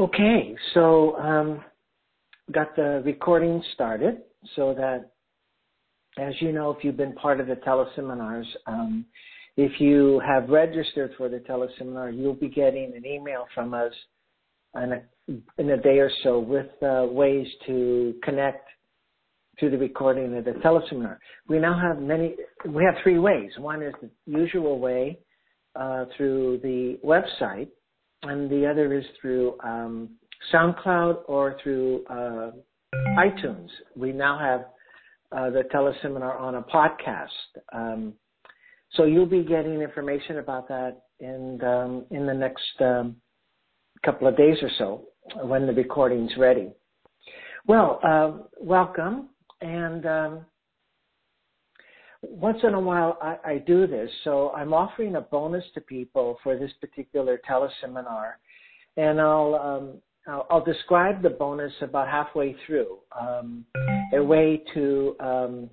Okay, so um, got the recording started so that, as you know, if you've been part of the teleseminars, um, if you have registered for the teleseminar, you'll be getting an email from us in a, in a day or so with uh, ways to connect to the recording of the teleseminar. We now have many, we have three ways. One is the usual way uh, through the website, and the other is through um, SoundCloud or through uh, iTunes. We now have uh, the teleseminar on a podcast. Um, so you'll be getting information about that in um, in the next um, couple of days or so when the recording's ready. Well, uh, welcome, and um, once in a while I, I, do this. So I'm offering a bonus to people for this particular teleseminar, and I'll um, I'll, I'll, describe the bonus about halfway through. Um, a way to, um,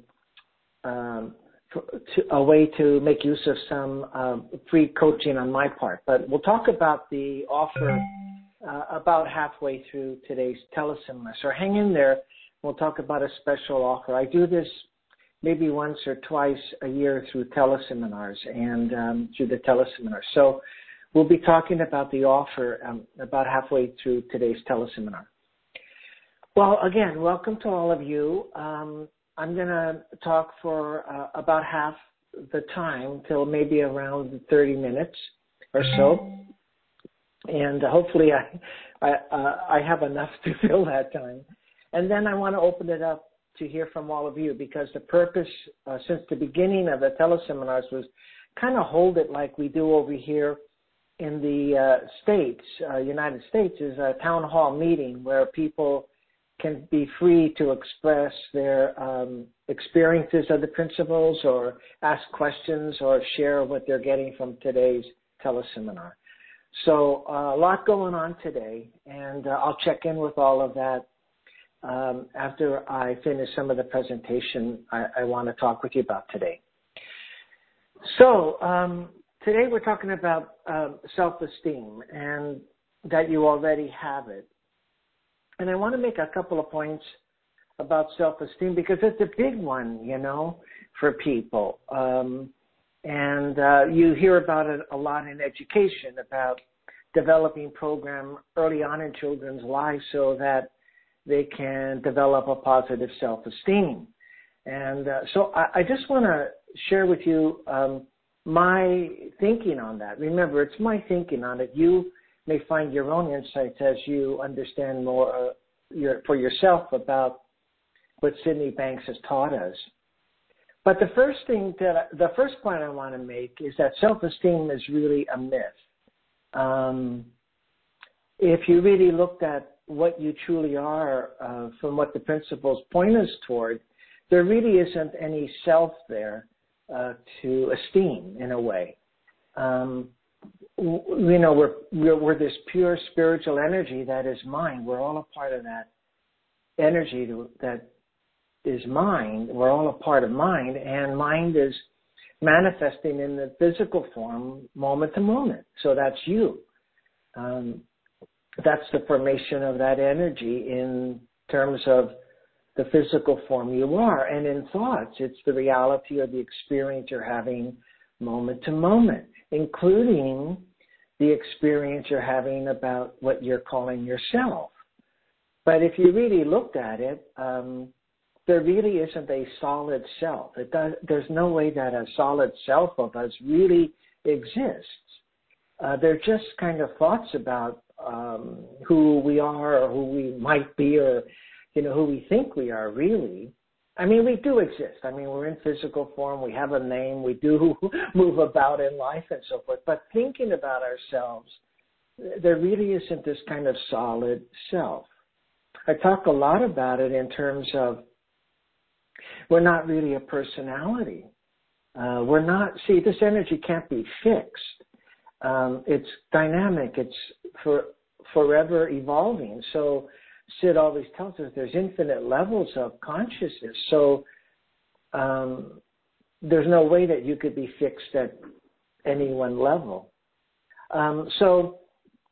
um to, a way to make use of some um, free coaching on my part. But we'll talk about the offer uh, about halfway through today's teleseminar. So hang in there. We'll talk about a special offer. I do this maybe once or twice a year through teleseminars and um, through the teleseminar. So we'll be talking about the offer um, about halfway through today's teleseminar. Well, again, welcome to all of you. Um, I'm going to talk for uh, about half the time till maybe around 30 minutes or so. And hopefully I, I, uh, I have enough to fill that time. And then I want to open it up to hear from all of you because the purpose uh, since the beginning of the teleseminars was kind of hold it like we do over here in the uh, states, uh, United States, is a town hall meeting where people can be free to express their um, experiences of the principles or ask questions or share what they're getting from today's teleseminar. So uh, a lot going on today, and uh, I'll check in with all of that um, after I finish some of the presentation I, I want to talk with you about today. So um, today we're talking about um, self-esteem and that you already have it. And I want to make a couple of points about self-esteem because it's a big one, you know, for people. Um, and uh, you hear about it a lot in education about developing program early on in children's lives so that they can develop a positive self-esteem. And uh, so I, I just want to share with you um, my thinking on that. Remember, it's my thinking on it. You may find your own insights as you understand more uh, your, for yourself about what Sydney Banks has taught us. But the first thing that the first point I want to make is that self-esteem is really a myth. Um, if you really looked at what you truly are uh, from what the principles point us toward, there really isn't any self there uh, to esteem in a way. Um, you know, we're, we're, we're this pure spiritual energy that is mind. We're all a part of that energy that is mind. We're all a part of mind, and mind is manifesting in the physical form moment to moment. So that's you. Um, that's the formation of that energy in terms of the physical form you are. And in thoughts, it's the reality or the experience you're having moment to moment, including the experience you're having about what you're calling yourself. But if you really looked at it, um, there really isn't a solid self. It Does, there's no way that a solid self of us really exists. Uh, they're just kind of thoughts about um, who we are or who we might be or you know who we think we are really. I mean we do exist. I mean we're in physical form. We have a name. We do move about in life and so forth. But thinking about ourselves there really isn't this kind of solid self. I talk a lot about it in terms of we're not really a personality. Uh, we're not see this energy can't be fixed um, it's dynamic it's for forever evolving. So Sid always tells us there's infinite levels of consciousness. So um, there's no way that you could be fixed at any one level. Um, so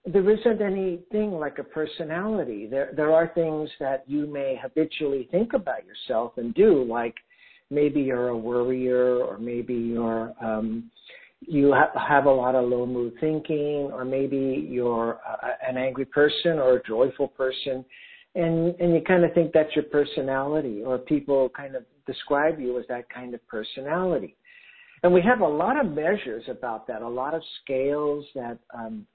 there isn't anything like a personality. There there are things that you may habitually think about yourself and do, like maybe you're a worrier, or maybe you're um, you ha- have a lot of low mood thinking, or maybe you're uh, an angry person or a joyful person, and and you kind of think that's your personality, or people kind of describe you as that kind of personality. And we have a lot of measures about that, a lot of scales that um,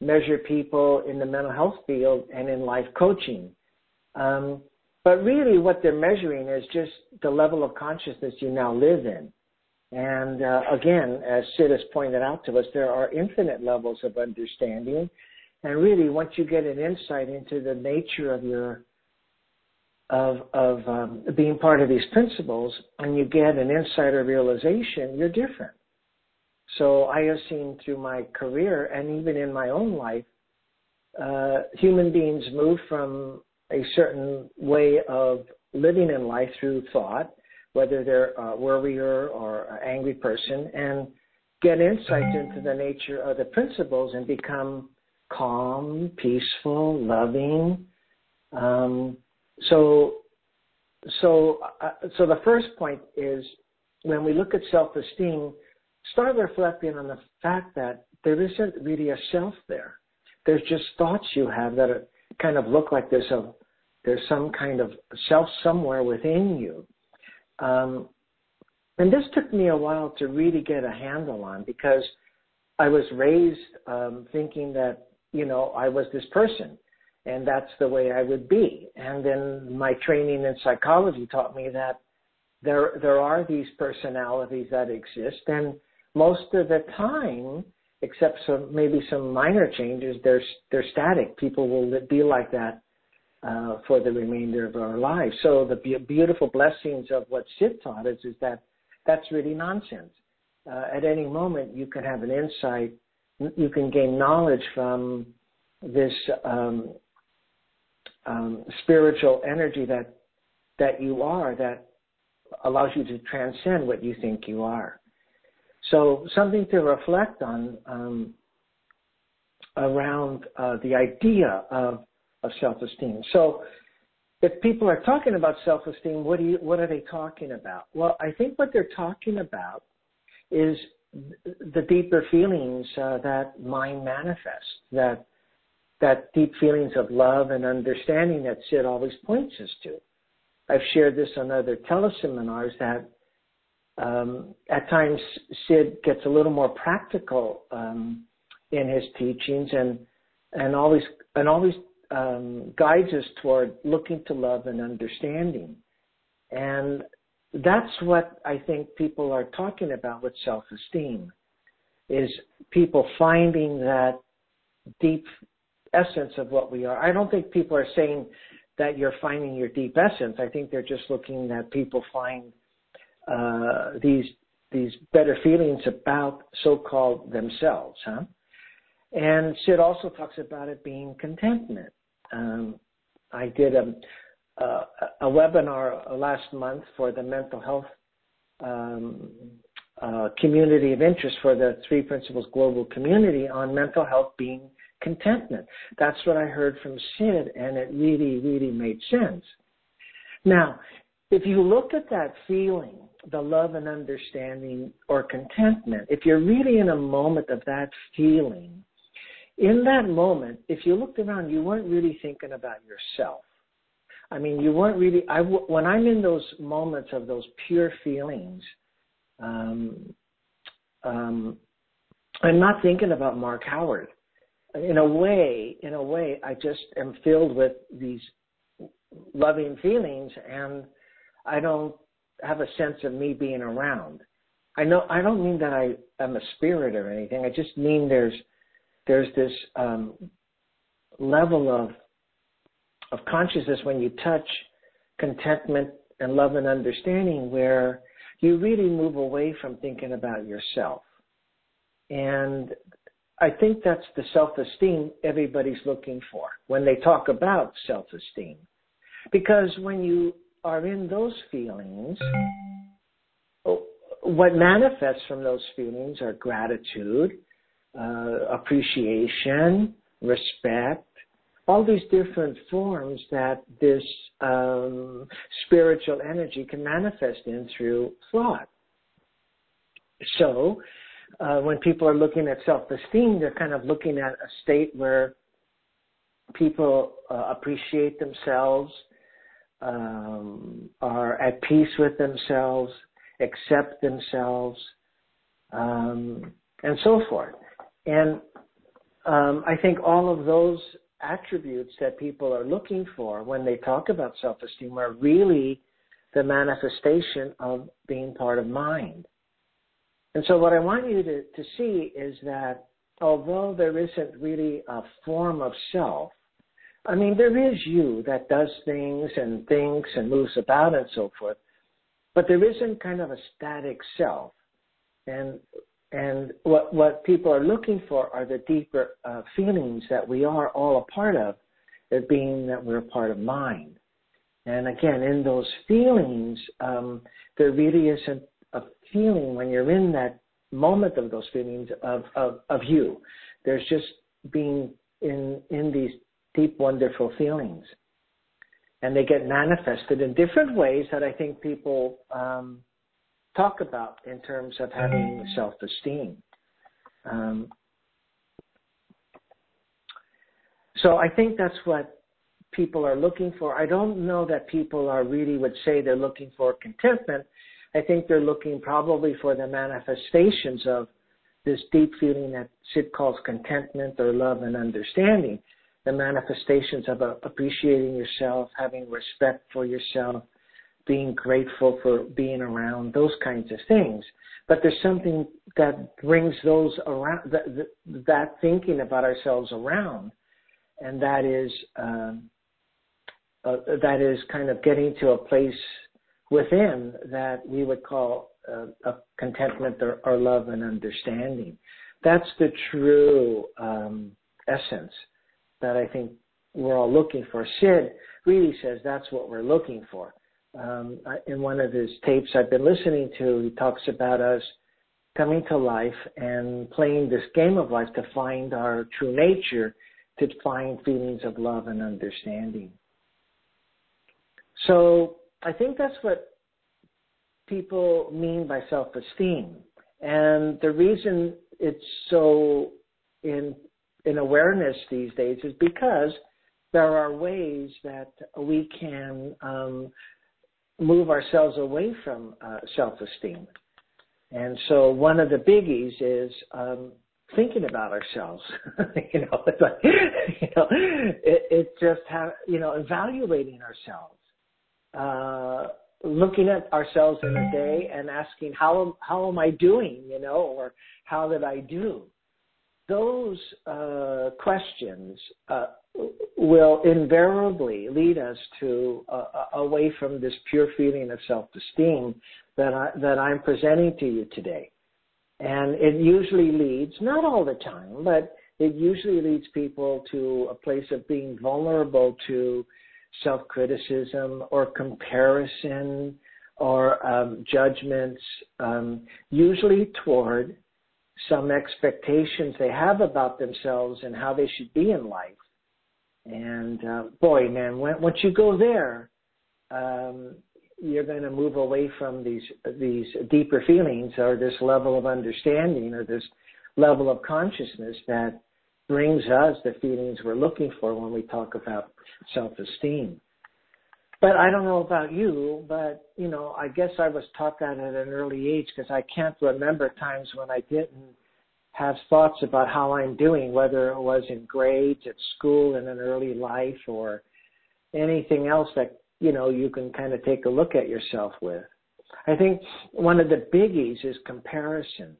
measure people in the mental health field and in life coaching. Um, but really, what they're measuring is just the level of consciousness you now live in. And uh, again, as Sid has pointed out to us, there are infinite levels of understanding. And really, once you get an insight into the nature of your of of um, being part of these principles, and you get an insider realization, you're different. So I have seen through my career and even in my own life, uh, human beings move from a certain way of living in life through thought, whether they're a worrier or an angry person, and get insights into the nature of the principles and become calm, peaceful, loving. Um, so, so, uh, so the first point is when we look at self-esteem, start reflecting on the fact that there isn't really a self there. There's just thoughts you have that are, kind of look like there's a there's some kind of self somewhere within you. Um, and this took me a while to really get a handle on because I was raised um, thinking that you know I was this person and that's the way I would be. And then my training in psychology taught me that there there are these personalities that exist and most of the time, except some maybe some minor changes, they're they're static. People will be like that uh, for the remainder of our lives. So the be- beautiful blessings of what Sid taught us is that that's really nonsense. Uh, at any moment, you can have an insight. You can gain knowledge from this um, um, spiritual energy that that you are that allows you to transcend what you think you are. So something to reflect on um, around uh, the idea of, of self-esteem. So if people are talking about self-esteem, what do you, what are they talking about? Well, I think what they're talking about is the deeper feelings uh, that mind manifests, that that deep feelings of love and understanding that Sid always points us to. I've shared this on other teleseminars that um, at times, Sid gets a little more practical um, in his teachings, and and always and always um, guides us toward looking to love and understanding, and that's what I think people are talking about with self-esteem, is people finding that deep essence of what we are. I don't think people are saying that you're finding your deep essence. I think they're just looking that people find uh, these these better feelings about so-called themselves, huh? And Sid also talks about it being contentment. Um, I did a, a, a webinar last month for the mental health um, uh, community of interest for the Three Principles Global Community on mental health being contentment. That's what I heard from Sid, and it really, really made sense. Now, if you look at that feeling the love and understanding or contentment, if you're really in a moment of that feeling, in that moment, if you looked around, you weren't really thinking about yourself. I mean, you weren't really. I when I'm in those moments of those pure feelings, um, um, I'm not thinking about Mark Howard. In a way, in a way, I just am filled with these loving feelings, and I don't have a sense of me being around. I know I don't mean that I am a spirit or anything. I just mean there's there's this um, level of of consciousness when you touch contentment and love and understanding where you really move away from thinking about yourself. And I think that's the self-esteem everybody's looking for when they talk about self-esteem. Because when you are in those feelings, what manifests from those feelings are gratitude, uh, appreciation, respect, all these different forms that this um, spiritual energy can manifest in through thought. So, uh, when people are looking at self-esteem, they're kind of looking at a state where people uh, appreciate themselves, um, are at peace with themselves, accept themselves, um, and so forth. And um, I think all of those attributes that people are looking for when they talk about self-esteem are really the manifestation of being part of mind. And so what I want you to, to see is that although there isn't really a form of self, I mean, there is you that does things and thinks and moves about and so forth, but there isn't kind of a static self. And and what what people are looking for are the deeper uh, feelings that we are all a part of, it being that we're a part of mind. And again, in those feelings, um, there really isn't a feeling when you're in that moment of those feelings of, of, of you. There's just being in in these deep, wonderful feelings. And they get manifested in different ways that I think people um, talk about in terms of having self esteem. Um, so I think that's what people are looking for. I don't know that people are really would say they're looking for contentment. I think they're looking probably for the manifestations of this deep feeling that Sid calls contentment or love and understanding the manifestations of uh, appreciating yourself, having respect for yourself, being grateful for being around, those kinds of things. But there's something that brings those around, that, that thinking about ourselves around, and that is, um, uh, that is kind of getting to a place within that we would call uh, a contentment or, or, love and understanding. That's the true um, essence that I think we're all looking for. Sid really says that's what we're looking for. Um, in one of his tapes I've been listening to, he talks about us coming to life and playing this game of life to find our true nature, to find feelings of love and understanding. So I think that's what people mean by self-esteem. And the reason it's so in in awareness these days is because there are ways that we can um, move ourselves away from uh, self-esteem. And so one of the biggies is um, thinking about ourselves. you know, it's like, you know, it, it just have you know evaluating ourselves, uh, looking at ourselves in a day and asking how how am I doing, you know, or how did I do? those uh, questions uh, will invariably lead us to uh, away from this pure feeling of self-esteem that I, that I'm presenting to you today. And it usually leads, not all the time, but it usually leads people to a place of being vulnerable to self-criticism or comparison or um, judgments, um, usually toward some expectations they have about themselves and how they should be in life. And uh, boy, man, when, once you go there, um, you're going to move away from these these deeper feelings or this level of understanding or this level of consciousness that brings us the feelings we're looking for when we talk about self-esteem. But I don't know about you, but you know, I guess I was taught that at an early age because I can't remember times when I didn't have thoughts about how I'm doing, whether it was in grades, at school, in an early life, or anything else that you know you can kind of take a look at yourself with. I think one of the biggies is comparisons,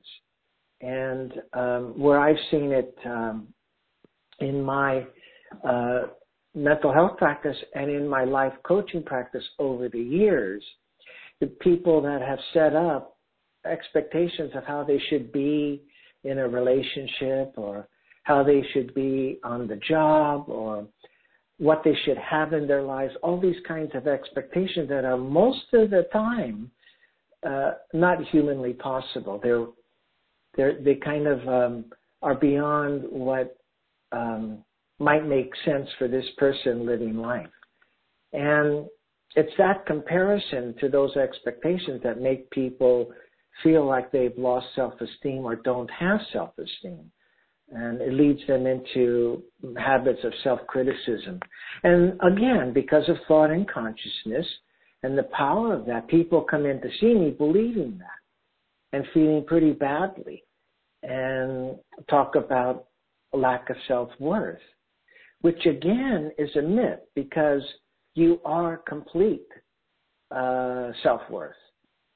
and um, where I've seen it um, in my uh, mental health practice and in my life coaching practice over the years, the people that have set up expectations of how they should be in a relationship or how they should be on the job or what they should have in their lives, all these kinds of expectations that are most of the time uh, not humanly possible. They're, they're, they kind of um, are beyond what um, might make sense for this person living life. And it's that comparison to those expectations that make people feel like they've lost self-esteem or don't have self-esteem. And it leads them into habits of self-criticism. And again, because of thought and consciousness and the power of that, people come in to see me believing that and feeling pretty badly and talk about lack of self-worth, which again is a myth because you are complete uh, self-worth.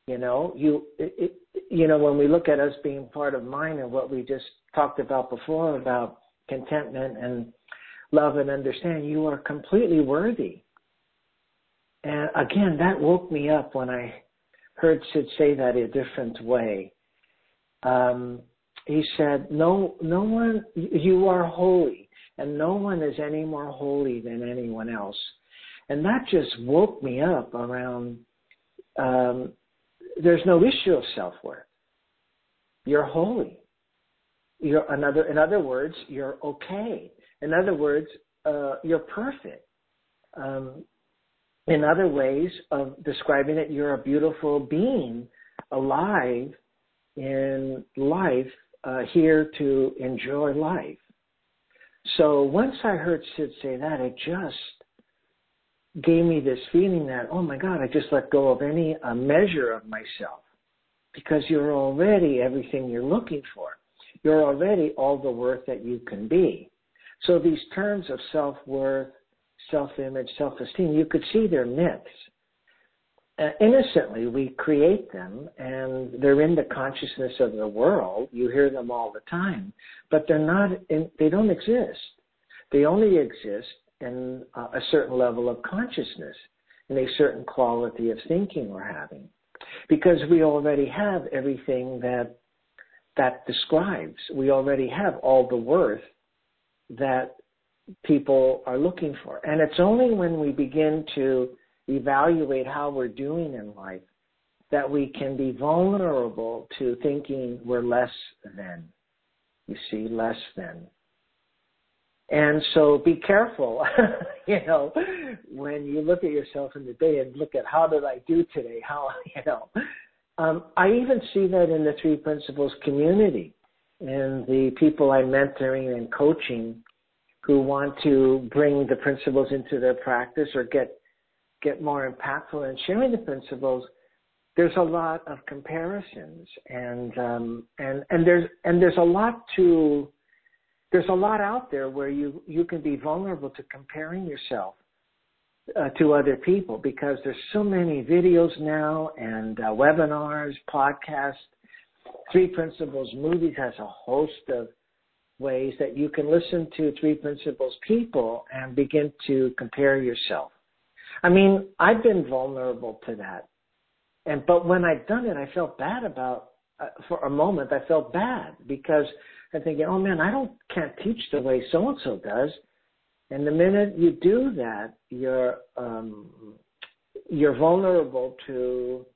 You know, you it, you know when we look at us being part of mind and what we just talked about before about contentment and love and understand, you are completely worthy. And again, that woke me up when I heard Sid say that in a different way. Um, he said, "No, no one. You are holy, and no one is any more holy than anyone else." And that just woke me up around um, there's no issue of self worth. You're holy. You're another. In other words, you're okay. In other words, uh, you're perfect. Um, in other ways of describing it, you're a beautiful being, alive in life, uh, here to enjoy life. So once I heard Sid say that, it just gave me this feeling that, oh my God, I just let go of any uh, measure of myself because you're already everything you're looking for. You're already all the worth that you can be. So these terms of self-worth, self-image, self-esteem, you could see they're myths. Uh, innocently, we create them and they're in the consciousness of the world. You hear them all the time, but they're not, in, they don't exist. They only exist in uh, a certain level of consciousness and a certain quality of thinking we're having. Because we already have everything that that describes. We already have all the worth that people are looking for. And it's only when we begin to evaluate how we're doing in life that we can be vulnerable to thinking we're less than. You see less than and so be careful, you know, when you look at yourself in the day and look at how did I do today? How, you know, um, I even see that in the three principles community and the people I'm mentoring and coaching who want to bring the principles into their practice or get, get more impactful in sharing the principles. There's a lot of comparisons and, um, and, and there's, and there's a lot to, there's a lot out there where you you can be vulnerable to comparing yourself uh, to other people because there's so many videos now and uh, webinars, podcasts, Three Principles movies has a host of ways that you can listen to Three Principles people and begin to compare yourself. I mean, I've been vulnerable to that, and but when I've done it, I felt bad about. Uh, for a moment, I felt bad because and thinking, oh man, I don't can't teach the way so and so does. And the minute you do that, you're um, you're vulnerable to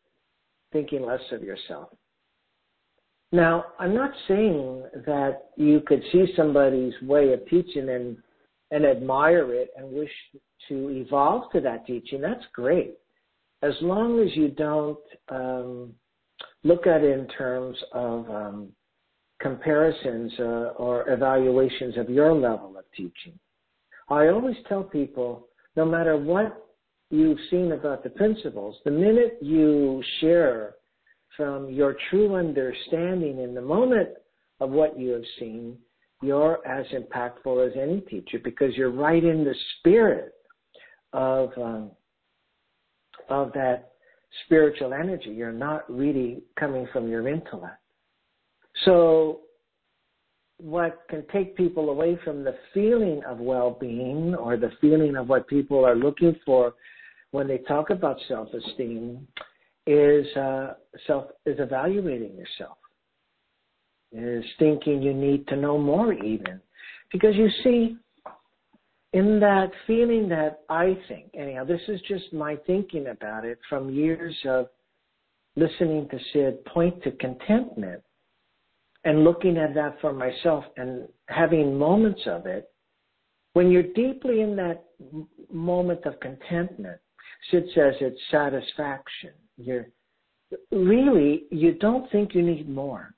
thinking less of yourself. Now, I'm not saying that you could see somebody's way of teaching and and admire it and wish to evolve to that teaching. That's great, as long as you don't um, look at it in terms of um, comparisons uh, or evaluations of your level of teaching. I always tell people, no matter what you've seen about the principles, the minute you share from your true understanding in the moment of what you have seen, you're as impactful as any teacher because you're right in the spirit of um, of that spiritual energy. You're not really coming from your intellect. So, what can take people away from the feeling of well-being or the feeling of what people are looking for when they talk about self-esteem is uh, self is evaluating yourself. Is thinking you need to know more even. Because you see in that feeling that i think anyhow this is just my thinking about it from years of listening to sid point to contentment and looking at that for myself and having moments of it When you're deeply in that moment of contentment, Sid says it's satisfaction. You're really, you don't think you need more.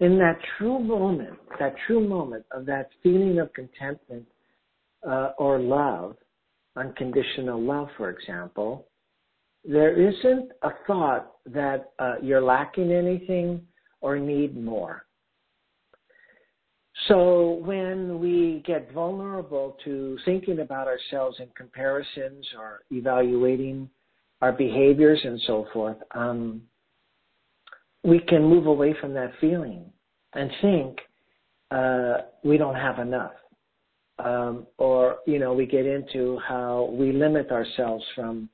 In that true moment, that true moment of that feeling of contentment uh, or love, unconditional love, for example, there isn't a thought that uh, you're lacking anything or need more. So when we get vulnerable to thinking about ourselves in comparisons or evaluating our behaviors and so forth, um, we can move away from that feeling and think uh, we don't have enough. Um, or, you know, we get into how we limit ourselves from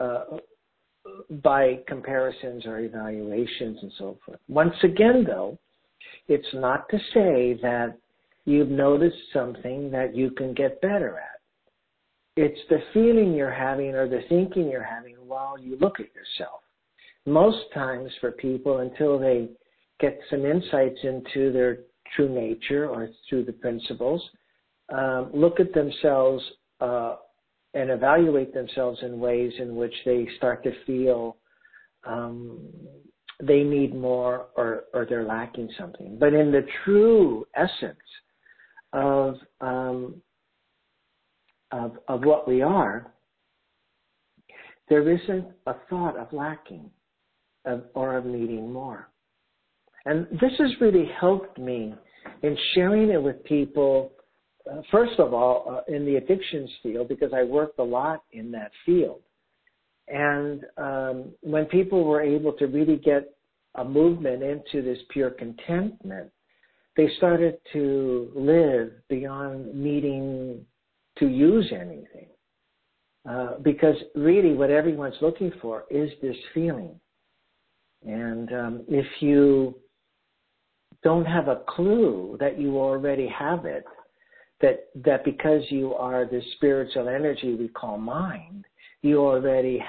uh, by comparisons or evaluations and so forth. Once again, though, it's not to say that you've noticed something that you can get better at. It's the feeling you're having or the thinking you're having while you look at yourself. Most times for people, until they get some insights into their true nature or through the principles, um, look at themselves uh, and evaluate themselves in ways in which they start to feel um, they need more or, or they're lacking something. But in the true essence of, um, of, of what we are, there isn't a thought of lacking of, or of needing more. And this has really helped me in sharing it with people uh, first of all, uh, in the addictions field, because I worked a lot in that field. And um, when people were able to really get a movement into this pure contentment, they started to live beyond needing to use anything. Uh, because really, what everyone's looking for is this feeling. And um, if you don't have a clue that you already have it, that that because you are the spiritual energy we call mind, you already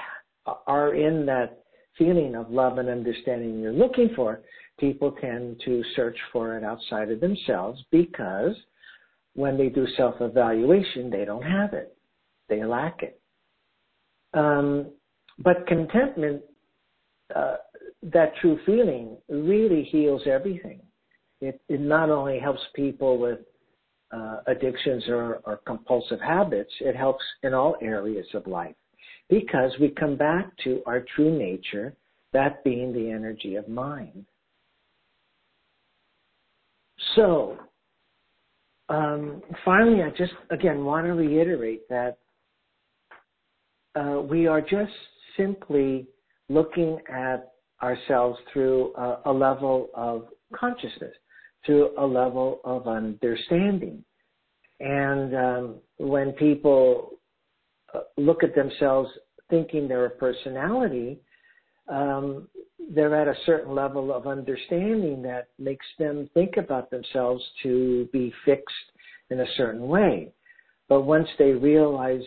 are in that feeling of love and understanding you're looking for. People tend to search for it outside of themselves because when they do self-evaluation, they don't have it. They lack it. Um, but contentment, uh, that true feeling, really heals everything. It, it not only helps people with addictions or, compulsive habits, it helps in all areas of life because we come back to our true nature, that being the energy of mind. So, um, finally, I just again want to reiterate that uh, we are just simply looking at ourselves through a level of consciousness to a level of understanding. And um, when people uh, look at themselves thinking they're a personality, um, they're at a certain level of understanding that makes them think about themselves to be fixed in a certain way. But once they realize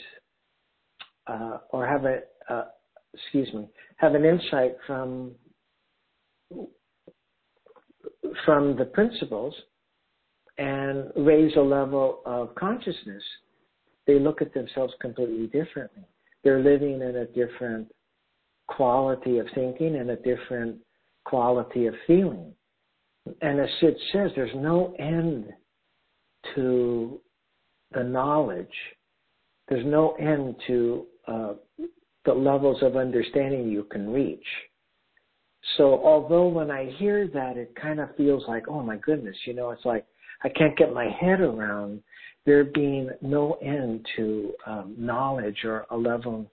uh, or have a, uh, excuse me, have an insight from from the principles and raise a level of consciousness, they look at themselves completely differently. They're living in a different quality of thinking and a different quality of feeling. And as Sid says, there's no end to the knowledge. There's no end to uh, the levels of understanding you can reach. So although when I hear that, it kind of feels like, oh my goodness, you know, it's like I can't get my head around there being no end to um, knowledge or a level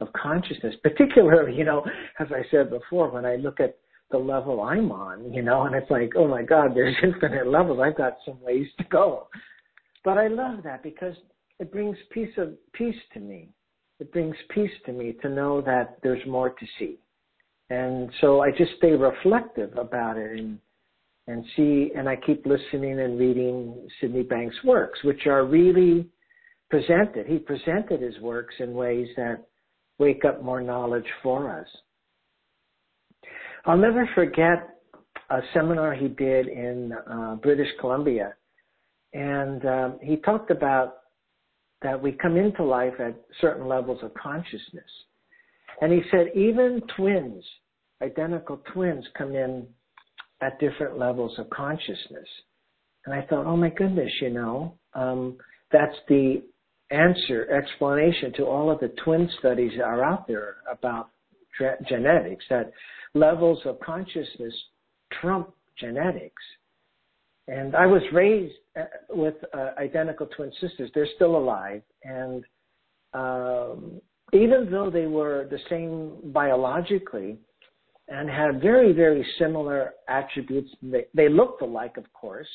of consciousness. Particularly, you know, as I said before, when I look at the level I'm on, you know, and it's like, oh my God, there's infinite levels. I've got some ways to go. But I love that because it brings peace of peace to me. It brings peace to me to know that there's more to see. And so I just stay reflective about it and and see and I keep listening and reading Sydney Banks' works, which are really presented. He presented his works in ways that wake up more knowledge for us. I'll never forget a seminar he did in uh, British Columbia, and um, he talked about that we come into life at certain levels of consciousness. And he said even twins, identical twins, come in at different levels of consciousness. And I thought, oh my goodness, you know, um, that's the answer, explanation to all of the twin studies that are out there about genetics, that levels of consciousness trump genetics. And I was raised uh, with uh, identical twin sisters. They're still alive. And um, even though they were the same biologically and had very, very similar attributes, they, they looked alike, of course.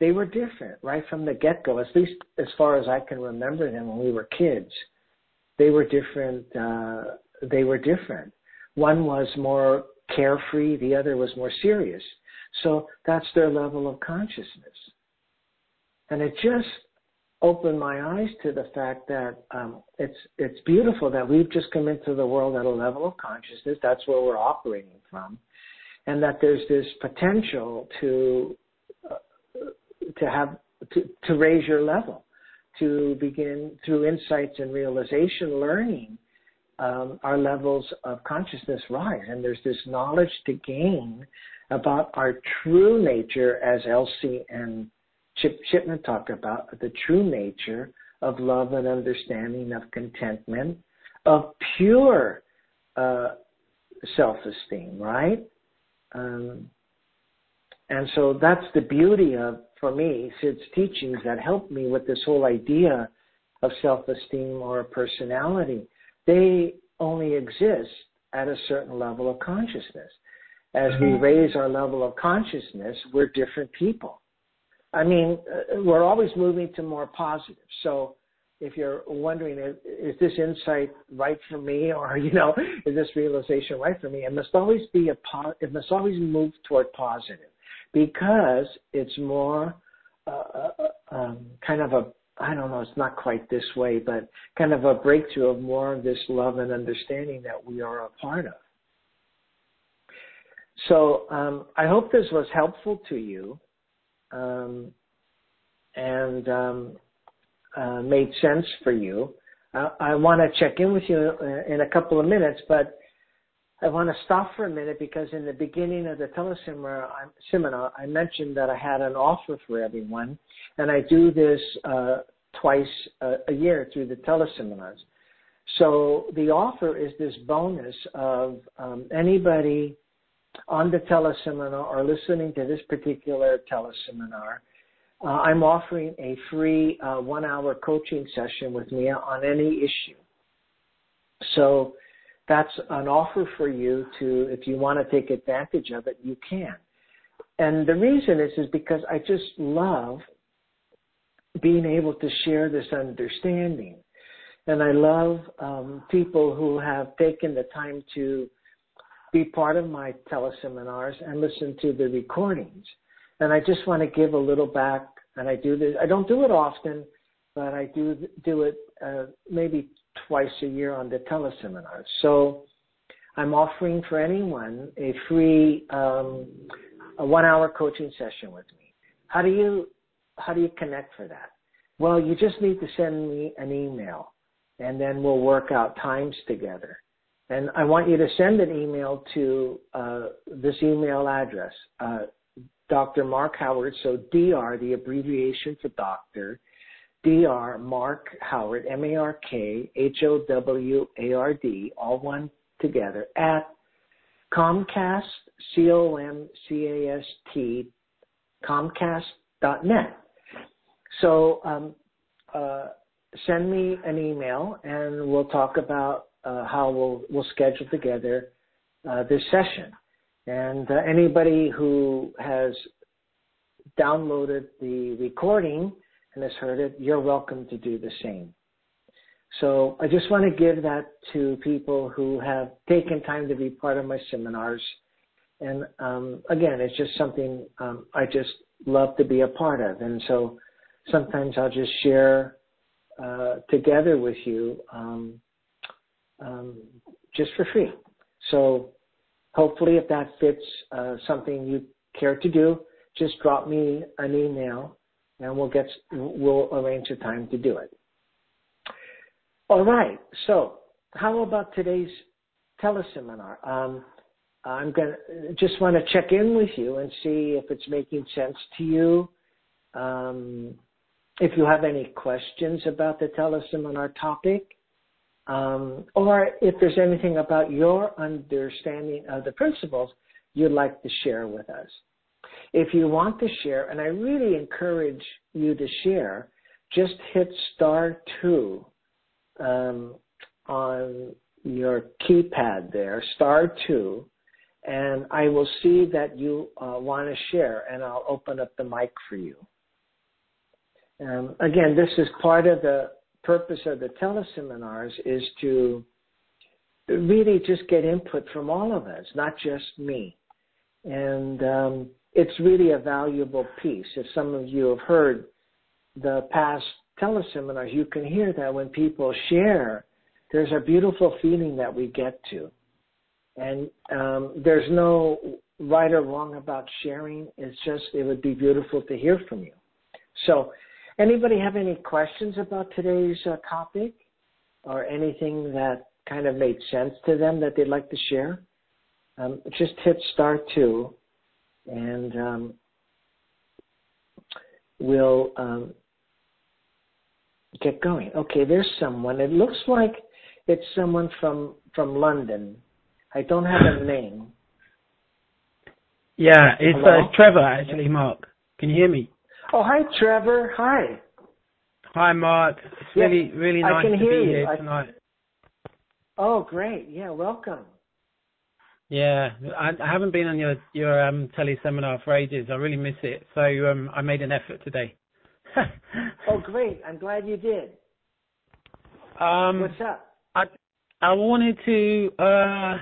They were different right from the get go, at least as far as I can remember them when we were kids. They were different. Uh, they were different. One was more carefree, the other was more serious. So that's their level of consciousness. And it just opened my eyes to the fact that um, it's it's beautiful that we've just come into the world at a level of consciousness. That's where we're operating from, and that there's this potential to uh, to have to, to raise your level, to begin through insights and realization, learning um, our levels of consciousness rise, and there's this knowledge to gain about our true nature, as Elsie and Chip Chipman talked about, the true nature of love and understanding, of contentment, of pure uh, self-esteem, right? Um, and so that's the beauty of, for me, Sid's teachings that helped me with this whole idea of self-esteem or personality they only exist at a certain level of consciousness. As we mm-hmm. raise our level of consciousness, we're different people. I mean, uh, we're always moving to more positive. So if you're wondering, is this insight right for me, or you know, is this realization right for me? It must always be a po- it must always move toward positive, because it's more uh, uh, um, kind of a I don't know, it's not quite this way, but kind of a breakthrough of more of this love and understanding that we are a part of. So um, I hope this was helpful to you um, and um, uh, made sense for you. I want to check in with you uh, in a couple of minutes, but I want to stop for a minute because in the beginning of the teleseminar, seminar, I mentioned that I had an offer for everyone, and I do this uh, twice a, a year through the teleseminars. So the offer is this bonus of um, anybody on the teleseminar or listening to this particular teleseminar. Uh, I'm offering a free uh, one-hour coaching session with me on any issue. So that's an offer for you to, if you want to take advantage of it, you can. And the reason is, is because I just love being able to share this understanding. And I love um, people who have taken the time to be part of my teleseminars and listen to the recordings. And I just want to give a little back. And I do this. I don't do it often, but I do do it uh, maybe twice a year on the teleseminars. So I'm offering for anyone a free um, a one-hour coaching session with me. How do you how do you connect for that? Well, you just need to send me an email, and then we'll work out times together. And I want you to send an email to uh, this email address, uh, Dr. Mark Howard. So DR, the abbreviation for doctor, Dr. Mark Howard, M A R K H O W A R D, all one together, at Comcast, C O M C A S T, Comcast.net. So um, uh, send me an email and we'll talk about uh, how we'll, we'll schedule together uh, this session. And uh, anybody who has downloaded the recording and has heard it, you're welcome to do the same. So I just want to give that to people who have taken time to be part of my seminars. And um, again, it's just something um, I just love to be a part of. And so sometimes I'll just share uh, together with you um, um, just for free. So hopefully, if that fits uh, something you care to do, just drop me an email and we'll get we'll arrange a time to do it. All right. So, how about today's teleseminar? Um, I'm gonna just want to check in with you and see if it's making sense to you. Um, if you have any questions about the teleseminar topic, um, or if there's anything about your understanding of the principles you'd like to share with us. If you want to share, and I really encourage you to share, just hit star two um, on your keypad there, star two, and I will see that you uh, want to share, and I'll open up the mic for you. Um, again, this is part of the purpose of the teleseminars is to really just get input from all of us, not just me. And um, it's really a valuable piece. If some of you have heard the past teleseminars, you can hear that when people share, there's a beautiful feeling that we get to. And um, there's no right or wrong about sharing. It's just, it would be beautiful to hear from you. So, anybody have any questions about today's uh, topic or anything that kind of made sense to them that they'd like to share? Um, just hit star two and um, we'll um, get going. Okay, there's someone. It looks like it's someone from from London. I don't have a name. Yeah, it's, uh, it's Trevor actually, Mark. Can you hear me? Oh, hi, Trevor. Hi. Hi, Mark. It's really, really I nice can to hear be you. here I- tonight. Oh, great. Yeah, welcome. Yeah, I, I haven't been on your your um, tele seminar for ages. I really miss it. So um, I made an effort today. Oh, great. I'm glad you did. um, What's up? I I wanted to uh,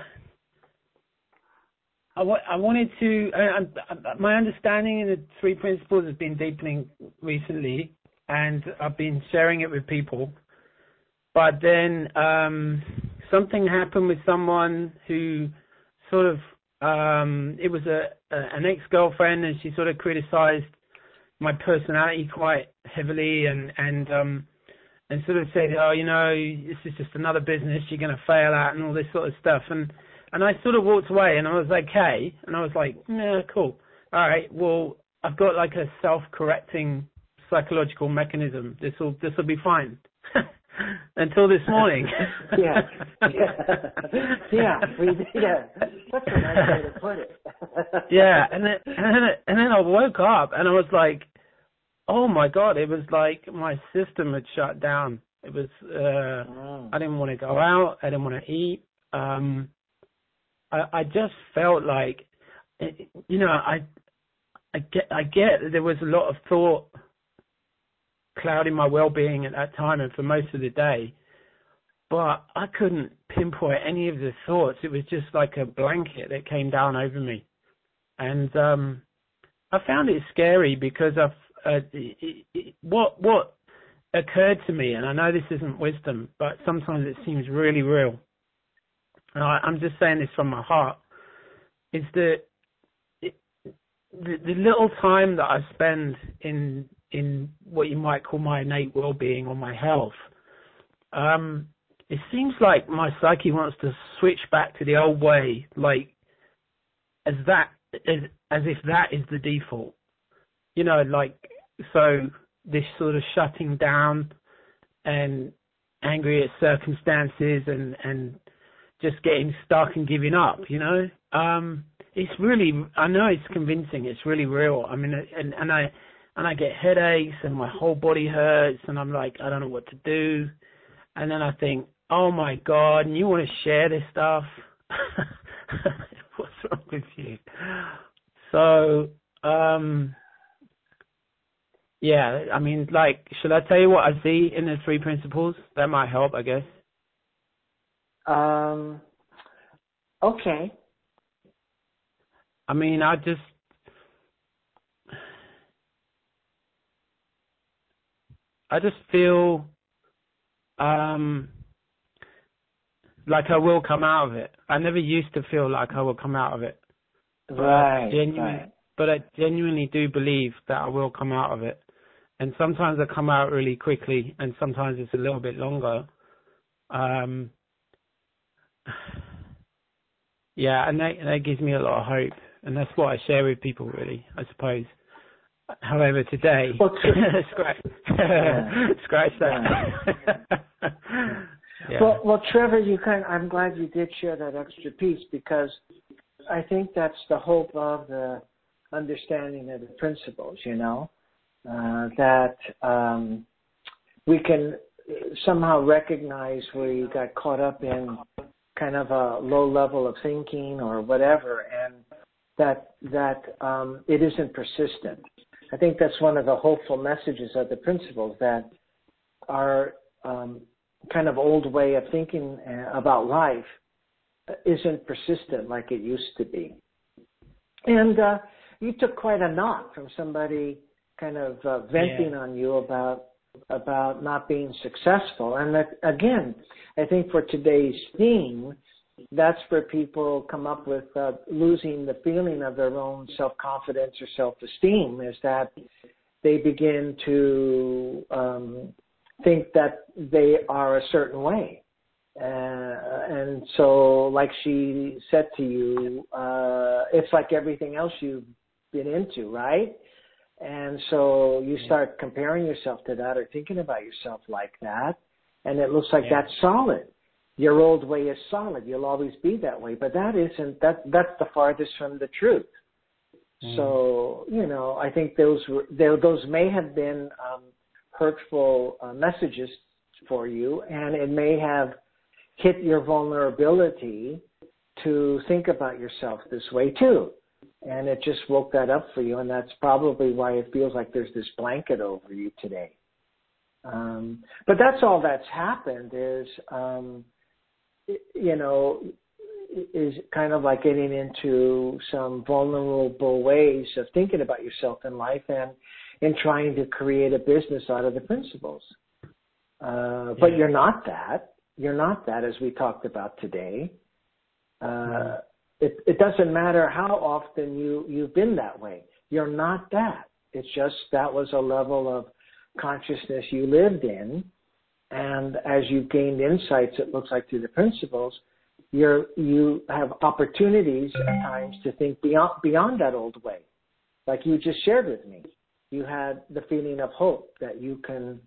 I, wa- I wanted to uh, uh, my understanding in the three principles has been deepening recently, and I've been sharing it with people. But then um, something happened with someone who sort of um, it was a, a an ex girlfriend, and she sort of criticized my personality quite heavily, and and um, and sort of said, oh, you know, this is just another business you're going to fail at, and all this sort of stuff. And and I sort of walked away, and I was okay, and I was like, yeah, cool, all right, well, I've got like a self-correcting psychological mechanism. This will this will be fine. Until this morning. yeah, yeah, yeah, yeah. That's a nice way to put it. yeah, and then and then and then I woke up and I was like, oh my god, it was like my system had shut down. It was uh Mm. I didn't want to go out, I didn't want to eat. Um I I just felt like you know, I I get I get that there was a lot of thought clouding my well-being at that time and for most of the day but I couldn't pinpoint any of the thoughts. It was just like a blanket that came down over me, and um, I found it scary because I've uh, what what occurred to me, and I know this isn't wisdom, but sometimes it seems really real. I'm just saying this from my heart. Is that it, the, the little time that I spend in in what you might call my innate well-being or my health, um, it seems like my psyche wants to switch back to the old way, like as that as, as if that is the default. You know, like so this sort of shutting down and angry at circumstances and and just getting stuck and giving up. You know, um, it's really I know it's convincing. It's really real. I mean, and and I and I get headaches and my whole body hurts and I'm like I don't know what to do. And then I think, oh my god, and you want to share this stuff? What's wrong with you? So, um, yeah, I mean, like, should I tell you what I see in the three principles? That might help, I guess. Um. Okay. I mean, I just, I just feel, um, like I will come out of it. I never used to feel like I will come out of it. But Right. genuinely, right. but I genuinely do believe that I will come out of it. and sometimes I come out really quickly, and sometimes it's a little bit longer. Um, yeah, and that that gives me a lot of hope, and that's what I share with people, really. I suppose. However, today, well, scratch, yeah. scratch that. Yeah. yeah. Well, well, Trevor, you kind. I'm glad you did share that extra piece because I think that's the hope of the understanding of the principles. You know, uh, that um, we can somehow recognize where you got caught up in kind of a low level of thinking or whatever, and that that um, it isn't persistent. I think that's one of the hopeful messages of the principles that our um, kind of old way of thinking uh, about life isn't persistent like it used to be. And uh, you took quite a knock from somebody kind of uh, venting yeah. on you about about not being successful. And that, again, I think for today's theme, that's where people come up with uh, losing the feeling of their own self confidence or self esteem is that they begin to um, think that they are a certain way. Uh, and so, like she said to you, uh, it's like everything else you've been into, right? And so you start comparing yourself to that or thinking about yourself like that, and it looks like yeah. that's solid. Your old way is solid. You'll always be that way, but that isn't. That that's the farthest from the truth. Mm. So you know, I think those were those may have been um, hurtful uh, messages for you, and it may have hit your vulnerability to think about yourself this way too and it just woke that up for you, and that's probably why it feels like there's this blanket over you today. Um, but that's all that's happened is, um, you know, is kind of like getting into some vulnerable ways of thinking about yourself in life and in trying to create a business out of the principles. Uh, but you're not that. You're not that, as we talked about today. Uh, it, it doesn't matter how often you, you've been that way. You're not that. It's just that was a level of consciousness you lived in. And as you've gained insights, it looks like through the principles, you're, you have opportunities at times to think beyond, beyond that old way. Like you just shared with me. You had the feeling of hope that you can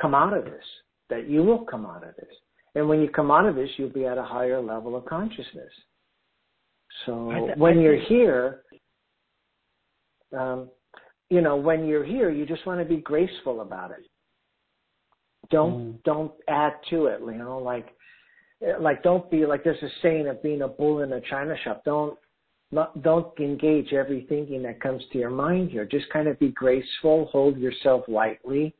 come out of this, that you will come out of this. And when you come out of this, you'll be at a higher level of consciousness. So th- when you're here, um, you know, when you're here, you just want to be graceful about it. Don't mm. don't add to it. You know, like like don't be like there's a saying of being a bull in a china shop. Don't not, don't engage every thinking that comes to your mind here. Just kind of be graceful, hold yourself lightly,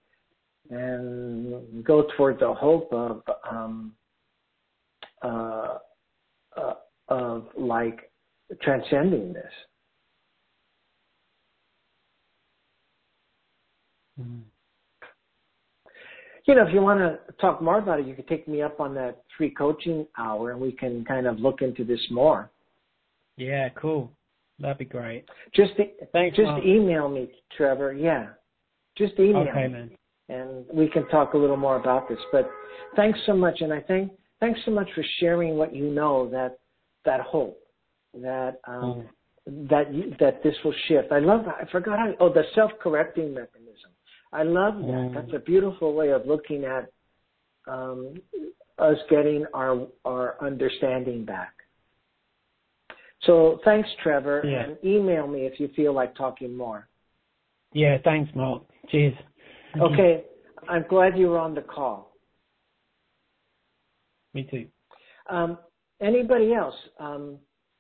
and go toward the hope of um, uh, uh, of like transcending this. Mm-hmm. You know, if you want to talk more about it, you could take me up on that free coaching hour and we can kind of look into this more. Yeah, cool. That'd be great. Just Thanks, just Mom. email me, Trevor. Yeah. Just email okay, me. Man. And we can talk a little more about this. But thanks so much and I thank thanks so much for sharing what you know that that hope that um, mm. that you, that this will shift. I love. I forgot how. Oh, the self-correcting mechanism. I love that. Mm. That's a beautiful way of looking at um, us getting our our understanding back. So thanks, Trevor, yeah. and email me if you feel like talking more. Yeah, thanks, Mark. Cheers. Thank okay, you. I'm glad you were on the call. Me too. Um, anybody else? Um,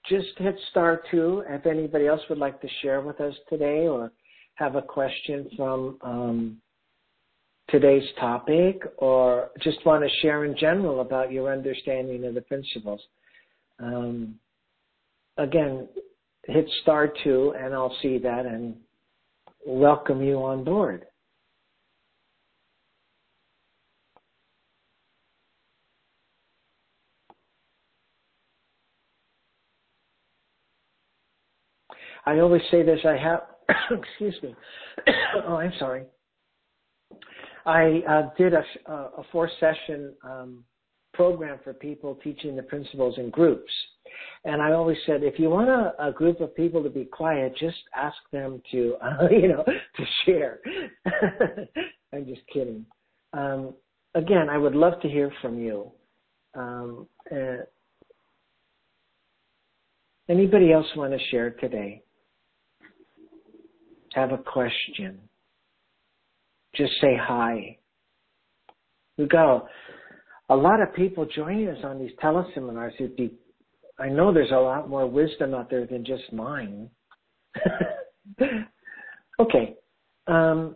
just hit star two if anybody else would like to share with us today or have a question from um, today's topic or just want to share in general about your understanding of the principles. Um, again, hit star two and I'll see that and welcome you on board. I always say this. I have, excuse me. oh, I'm sorry. I uh, did a, a four session um, program for people teaching the principles in groups. And I always said, if you want a, a group of people to be quiet, just ask them to, uh, you know, to share. I'm just kidding. Um, again, I would love to hear from you. Um, uh, anybody else want to share today? Have a question? Just say hi. We go. a, lot of people joining us on these teleseminars who'd be I know there's a lot more wisdom out there than just mine. okay. Um,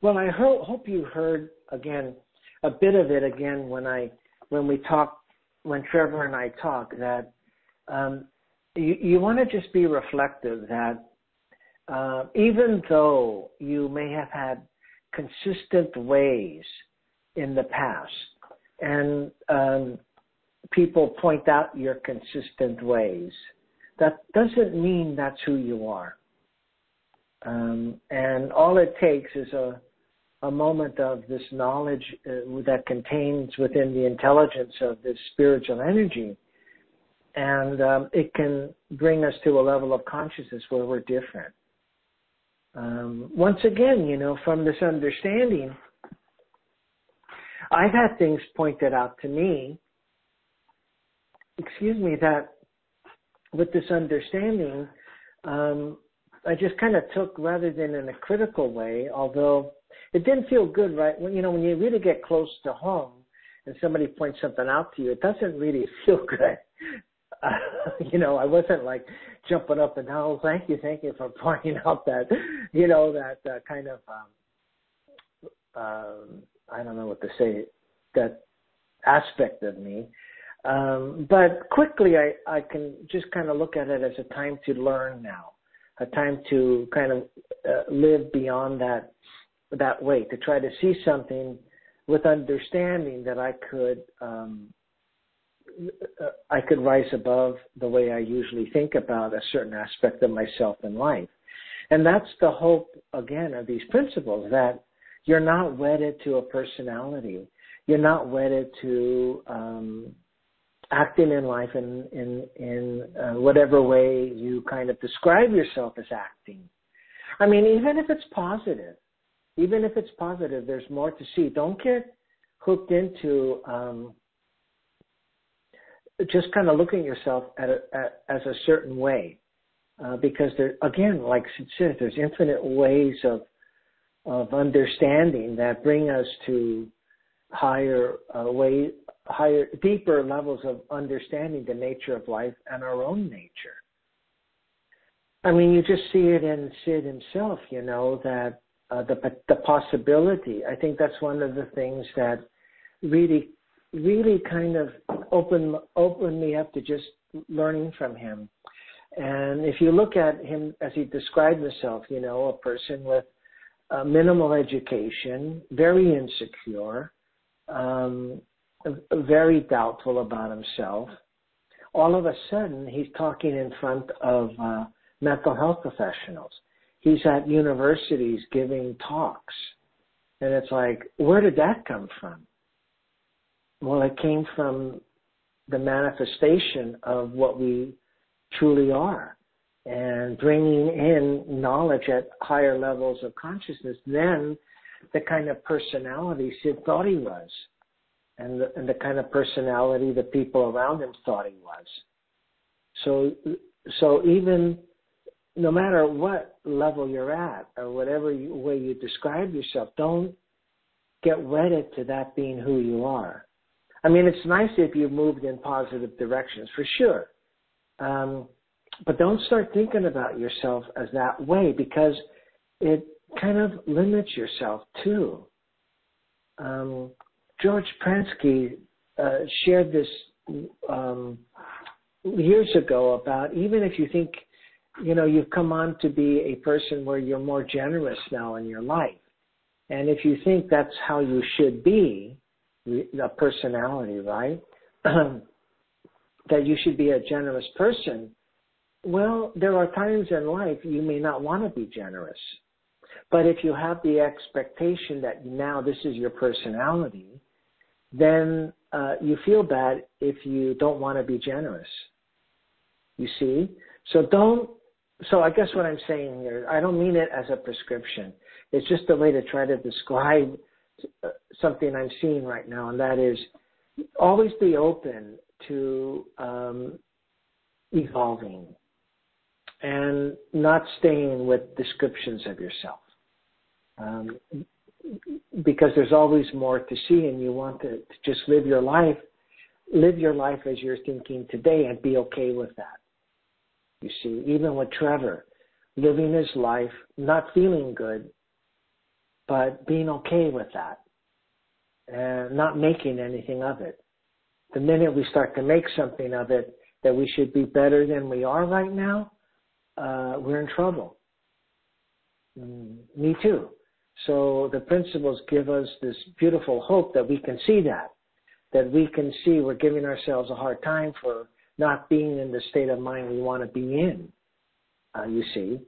well, I ho- hope you heard again a bit of it again when I when we talk when Trevor and I talk that um, you, you want to just be reflective that uh, even though you may have had consistent ways in the past, and um, people point out your consistent ways, that doesn't mean that's who you are. Um, and all it takes is a, a moment of this knowledge uh, that contains within the intelligence of this spiritual energy. And um, it can bring us to a level of consciousness where we're different. Um, once again, you know, from this understanding, I've had things pointed out to me excuse me, that with this understanding, um, I just kind of took rather than in a critical way, although it didn't feel good, right? When you know when you really get close to home and somebody points something out to you, it doesn't really feel good. Uh, you know, I wasn't like jumping up and down. Thank you, thank you for pointing out that, you know, that uh, kind of, um, um, I don't know what to say, that aspect of me. Um, but quickly, I, I can just kind of look at it as a time to learn now, a time to kind of uh, live beyond that that way, to try to see something with understanding that I could um, I could rise above the way I usually think about a certain aspect of myself in life. And that's the hope again of these principles that you're not wedded to a personality. You're not wedded to um, acting in life in in in uh, whatever way you kind of describe yourself as acting. I mean, even if it's positive, even if it's positive, there's more to see. Don't get hooked into um, just kind of looking at yourself at, a, at as a certain way, uh, because there again, like Sid said, there's infinite ways of of understanding that bring us to higher uh, way higher, deeper levels of understanding the nature of life and our own nature. I mean, you just see it in Sid himself, you know, that uh, the the possibility. I think that's one of the things that really, really kind of opened opened me up to just learning from him. And if you look at him as he described himself, you know, a person with uh, minimal education, very insecure, um, very doubtful about himself. All of a sudden, he's talking in front of uh, mental health professionals. He's at universities giving talks. And it's like, where did that come from? Well, it came from the manifestation of what we truly are and bringing in knowledge at higher levels of consciousness than the kind of personality Sid thought he was and the, and the kind of personality the people around him thought he was. So, so even no matter what level you're at or whatever you, way you describe yourself, don't get wedded to that being who you are. I mean, it's nice if you've moved in positive directions for sure. Um, but don't start thinking about yourself as that way because it kind of limits yourself too. Um, George Pransky uh, shared this um, years ago about even if you think, you know, you've come on to be a person where you're more generous now in your life, and if you think that's how you should be, a personality, right? that you should be a generous person. Well, there are times in life you may not want to be generous. But if you have the expectation that now this is your personality, then uh, you feel bad if you don't want to be generous. You see? So don't, so I guess what I'm saying here, I don't mean it as a prescription. It's just a way to try to describe something I'm seeing right now, and that is always be open to um, evolving and not staying with descriptions of yourself. Um, because there's always more to see and you want to, to just live your life, live your life as you're thinking today and be okay with that. You see, even with Trevor, living his life, not feeling good, but being okay with that and not making anything of it. The minute we start to make something of it that we should be better than we are right now, uh, we're in trouble. Mm, me too. So the principles give us this beautiful hope that we can see that, that we can see we're giving ourselves a hard time for not being in the state of mind we want to be in. Uh, you see,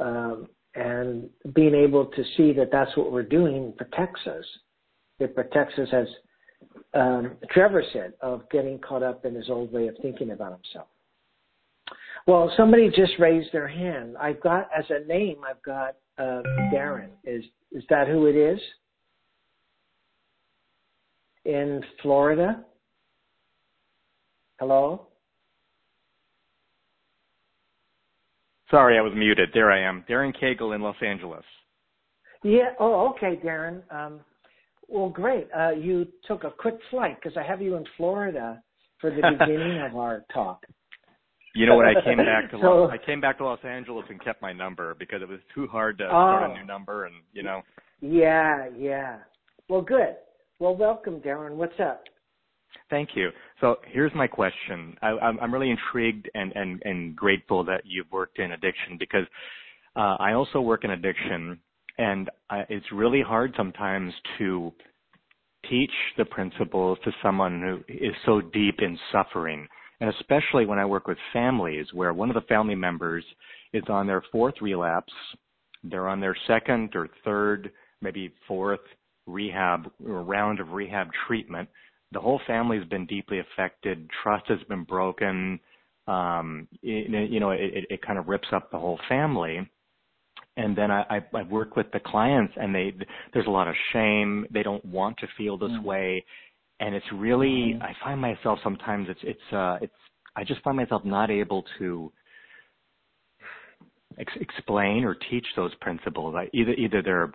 um, and being able to see that that's what we're doing protects us. It protects us, as um, Trevor said, of getting caught up in his old way of thinking about himself. Well, somebody just raised their hand. I've got as a name. I've got uh, Darren. Is is that who it is? In Florida? Hello? Sorry, I was muted. There I am. Darren Cagle in Los Angeles. Yeah. Oh, okay, Darren. Um, well, great. Uh, you took a quick flight because I have you in Florida for the beginning of our talk. You know what? I came back to so, Los, I came back to Los Angeles and kept my number because it was too hard to oh, start a new number, and you know. Yeah, yeah. Well, good. Well, welcome, Darren. What's up? Thank you. So here's my question. I, am really intrigued and grateful that you've worked in addiction because uh, I also work in addiction, and it's really hard sometimes to teach the principles to someone who is so deep in suffering and especially when I work with families where one of the family members is on their fourth relapse, they're on their second or third, maybe fourth rehab or round of rehab treatment. The whole family's been deeply affected. Trust has been broken. Um, it, you know, it, it kind of rips up the whole family. And then I, I, I work with the clients, and they there's a lot of shame. They don't want to feel this mm. way, and it's really mm-hmm. I find myself sometimes it's it's uh it's I just find myself not able to ex- explain or teach those principles. I, either either they're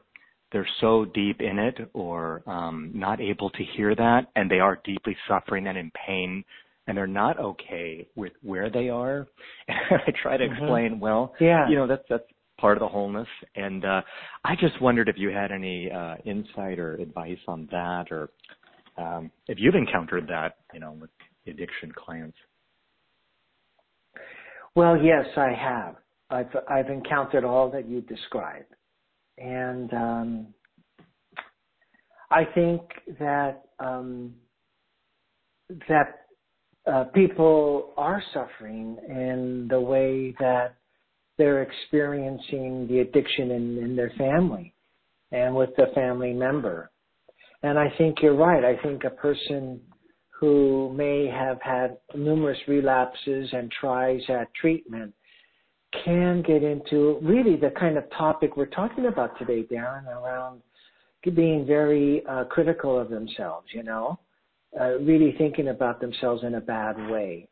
they're so deep in it or um, not able to hear that, and they are deeply suffering and in pain, and they're not okay with where they are. And I try to mm-hmm. explain, well, yeah. you know, that's that's part of the wholeness. And uh, I just wondered if you had any uh, insight or advice on that, or um, if you've encountered that, you know, with addiction clients. Well, yes, I have. I've I've encountered all that you described, and um, I think that um, that uh, people are suffering in the way that they're experiencing the addiction in, in their family and with the family member. And I think you're right. I think a person who may have had numerous relapses and tries at treatment can get into really the kind of topic we're talking about today, Darren, around being very uh, critical of themselves, you know, uh, really thinking about themselves in a bad way.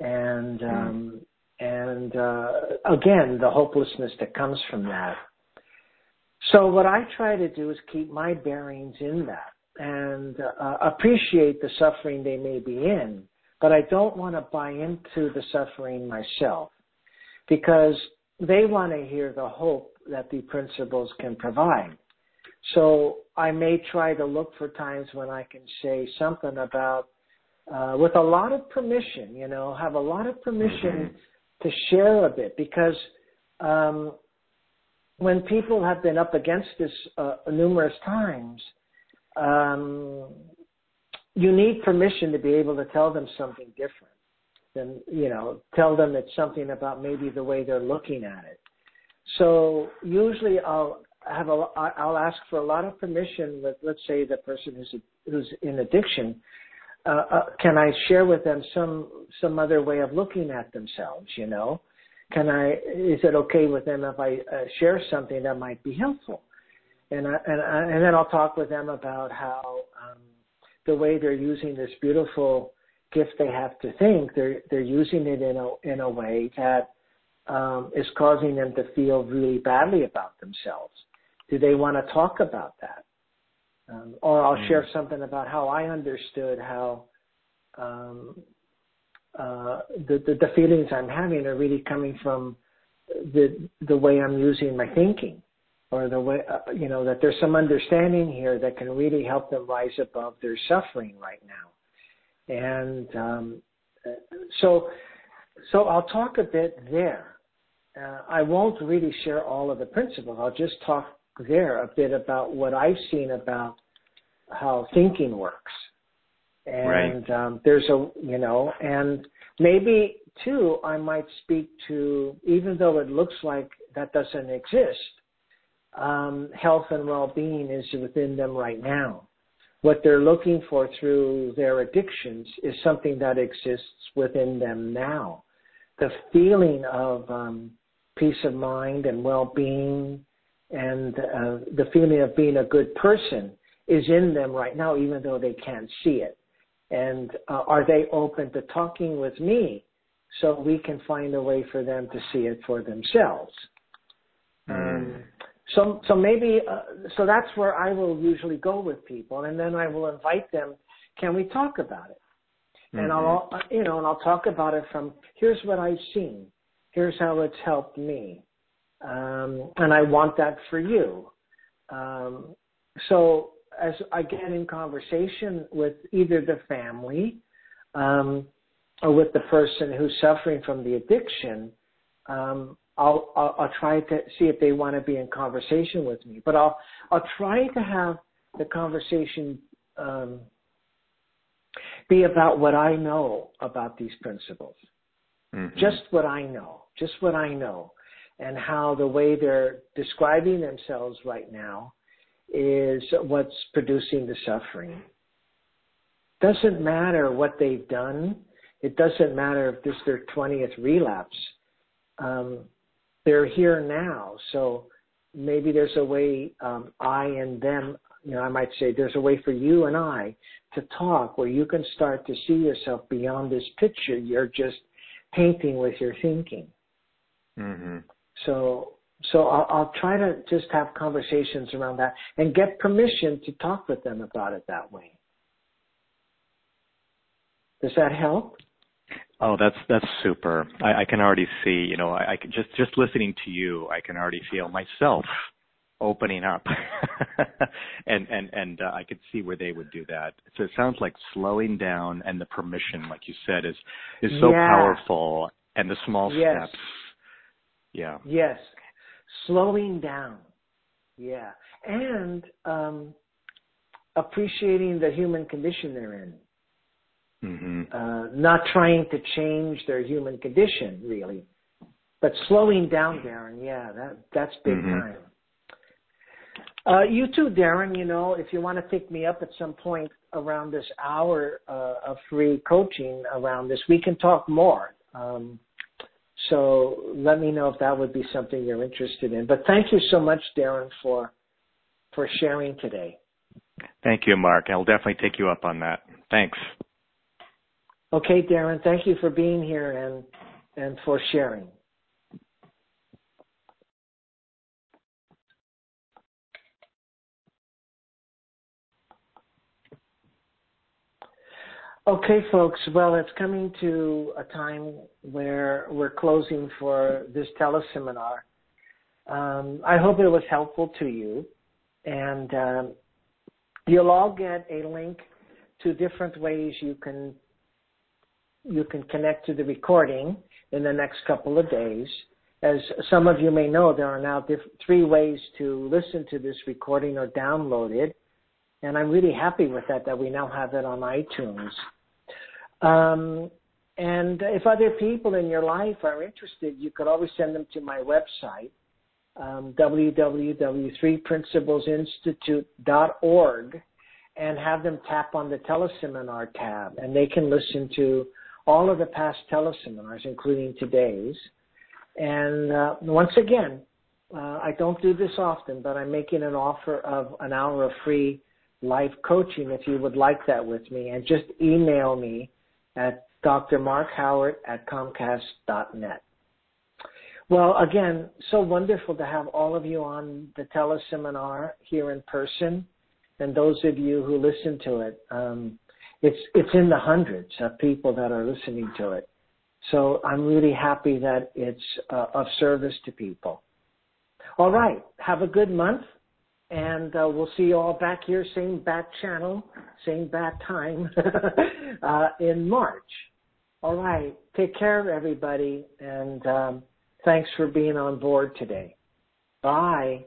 And, hmm. um, and, uh, again, the hopelessness that comes from that. So what I try to do is keep my bearings in that and uh, appreciate the suffering they may be in, but I don't want to buy into the suffering myself because they want to hear the hope that the principles can provide. So I may try to look for times when I can say something about, uh, with a lot of permission, you know, have a lot of permission to share a bit because um, when people have been up against this uh, numerous times, um, you need permission to be able to tell them something different. Then you know, tell them it's something about maybe the way they're looking at it. So usually I'll have a I'll ask for a lot of permission with let's say the person who's who's in addiction. Uh, uh, can I share with them some some other way of looking at themselves? You know, can I? Is it okay with them if I uh, share something that might be helpful? And I, and I, and then I'll talk with them about how um, the way they're using this beautiful gift they have to think they're they're using it in a in a way that um, is causing them to feel really badly about themselves. Do they want to talk about that? Um, or I'll mm. share something about how I understood how um, uh, the, the, the feelings I'm having are really coming from the the way I'm using my thinking, or the way uh, you know that there's some understanding here that can really help them rise above their suffering right now, and um, so so I'll talk a bit there. Uh, I won't really share all of the principles. I'll just talk there a bit about what I've seen about how thinking works. And right. um, there's a, you know, and maybe too, I might speak to, even though it looks like that doesn't exist, um, health and well-being is within them right now. What they're looking for through their addictions is something that exists within them now. The feeling of um, peace of mind and well-being and uh, the feeling of being a good person is in them right now, even though they can't see it. And uh, are they open to talking with me so we can find a way for them to see it for themselves? Mm. Um, so, so maybe, uh, so that's where I will usually go with people, and then I will invite them. Can we talk about it? Mm-hmm. And I'll, uh, you know, and I'll talk about it from here's what I've seen, here's how it's helped me, um, and I want that for you. Um, so as I get in conversation with either the family um, or with the person who's suffering from the addiction, um, I'll, I'll, I'll try to see if they want to be in conversation with me. But I'll I'll try to have the conversation um, be about what I know about these principles, mm-hmm. just what I know, just what I know, and how the way they're describing themselves right now is what's producing the suffering. Doesn't matter what they've done. It doesn't matter if this is their 20th relapse. Um, they're here now. So maybe there's a way um, I and them, you know, I might say there's a way for you and I to talk where you can start to see yourself beyond this picture you're just painting with your thinking. Mm-hmm. So so I'll, I'll try to just have conversations around that and get permission to talk with them about it that way. Does that help? Oh, that's that's super. I, I can already see. You know, I, I can just just listening to you, I can already feel myself opening up, and and and uh, I could see where they would do that. So it sounds like slowing down and the permission, like you said, is is so yeah. powerful, and the small yes. steps. Yeah. Yes, slowing down. Yeah. And um, appreciating the human condition they're in. Mm-hmm. Uh, not trying to change their human condition, really, but slowing down, Darren. Yeah, that that's big mm-hmm. time. Uh, you too, Darren. You know, if you want to pick me up at some point around this hour uh, of free coaching around this, we can talk more. Um, so let me know if that would be something you're interested in. But thank you so much, Darren, for for sharing today. Thank you, Mark. I'll definitely take you up on that. Thanks. Okay, Darren. Thank you for being here and and for sharing. Okay, folks. Well, it's coming to a time where we're closing for this teleseminar. Um, I hope it was helpful to you, and um, you'll all get a link to different ways you can you can connect to the recording in the next couple of days. As some of you may know, there are now diff- three ways to listen to this recording or download it. And I'm really happy with that, that we now have it on iTunes. Um, and if other people in your life are interested, you could always send them to my website, um, www.threeprinciplesinstitute.org and have them tap on the teleseminar tab and they can listen to all of the past teleseminars, including today's. And uh, once again, uh, I don't do this often, but I'm making an offer of an hour of free life coaching if you would like that with me. And just email me at drmarkhoward at comcast.net. Well, again, so wonderful to have all of you on the teleseminar here in person, and those of you who listen to it. Um, it's it's in the hundreds of people that are listening to it. So I'm really happy that it's uh, of service to people. All right, have a good month, and uh, we'll see you all back here, same bat channel, same bat time uh, in March. All right, take care, everybody, and um, thanks for being on board today. Bye.